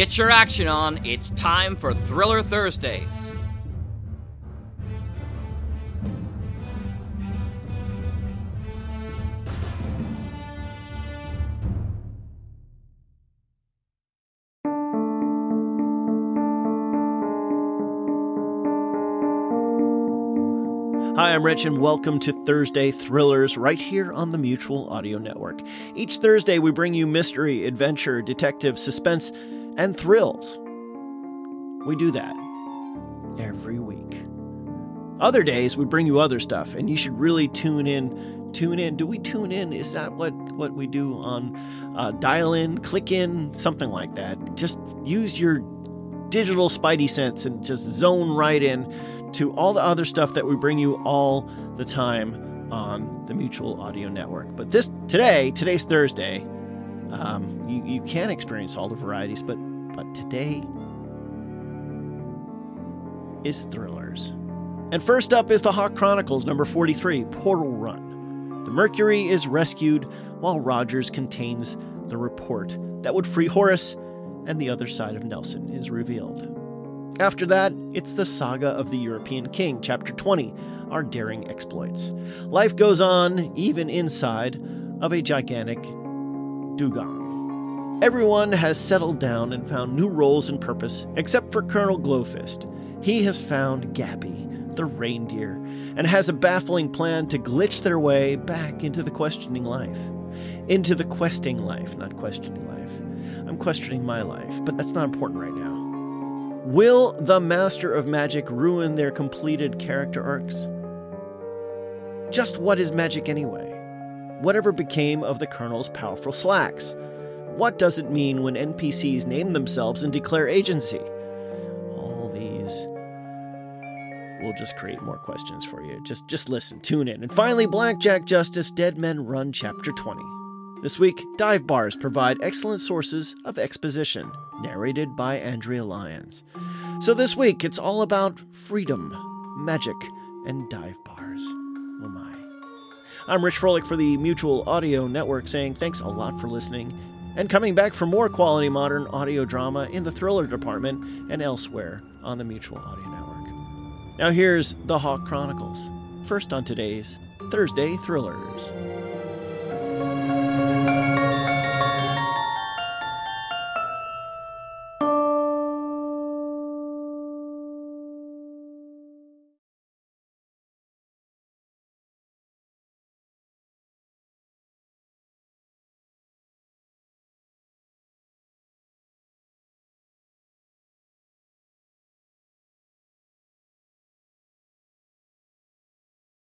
get your action on. It's time for Thriller Thursdays. Hi, I'm Rich, and welcome to Thursday Thrillers right here on the Mutual Audio Network. Each Thursday, we bring you mystery, adventure, detective, suspense, and thrills. We do that every week. Other days, we bring you other stuff, and you should really tune in. Tune in. Do we tune in? Is that what, what we do on uh, dial in, click in, something like that? Just use your digital spidey sense and just zone right in to all the other stuff that we bring you all the time on the Mutual Audio Network. But this today, today's Thursday, um, you, you can experience all the varieties, but but today is thrillers. And first up is the Hawk Chronicles number 43, Portal Run. The Mercury is rescued while Rogers contains the report that would free Horace, and the other side of Nelson is revealed. After that, it's the Saga of the European King, Chapter 20, our daring exploits. Life goes on, even inside of a gigantic dugong. Everyone has settled down and found new roles and purpose, except for Colonel Glowfist. He has found Gabby, the reindeer, and has a baffling plan to glitch their way back into the questioning life. Into the questing life, not questioning life. I'm questioning my life, but that's not important right now. Will the Master of Magic ruin their completed character arcs? Just what is magic anyway? Whatever became of the Colonel's powerful slacks? What does it mean when NPCs name themselves and declare agency? All these will just create more questions for you. Just just listen, tune in. And finally, Blackjack Justice Dead Men Run Chapter 20. This week, dive bars provide excellent sources of exposition, narrated by Andrea Lyons. So this week, it's all about freedom, magic, and dive bars. Oh my. I'm Rich Froelich for the Mutual Audio Network saying thanks a lot for listening and coming back for more quality modern audio drama in the thriller department and elsewhere on the Mutual Audio Network. Now here's The Hawk Chronicles, first on today's Thursday Thrillers.